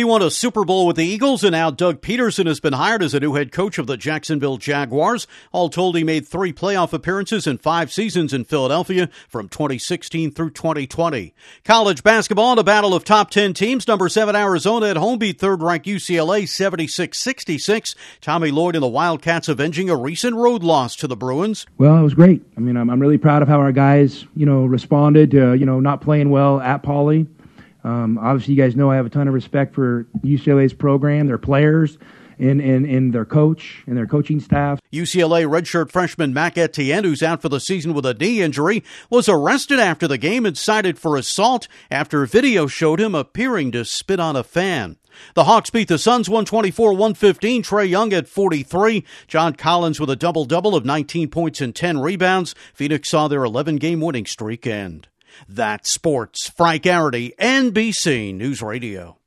He won a Super Bowl with the Eagles, and now Doug Pederson has been hired as a new head coach of the Jacksonville Jaguars. All told, he made three playoff appearances in five seasons in Philadelphia from 2016 through 2020. College basketball, a battle of top 10 teams. Number 7 Arizona at home beat third ranked UCLA 76 66. Tommy Lloyd and the Wildcats avenging a recent road loss to the Bruins. Well, it was great. I mean, I'm, I'm really proud of how our guys, you know, responded to, you know, not playing well at Pauley. Um, obviously, you guys know I have a ton of respect for UCLA's program, their players, and, and, and their coach and their coaching staff. UCLA redshirt freshman Mac Etienne, who's out for the season with a knee injury, was arrested after the game and cited for assault after video showed him appearing to spit on a fan. The Hawks beat the Suns 124 115. Trae Young at 43. John Collins with a double double of 19 points and 10 rebounds. Phoenix saw their 11 game winning streak end. That sports. Frank Garrity, NBC News Radio.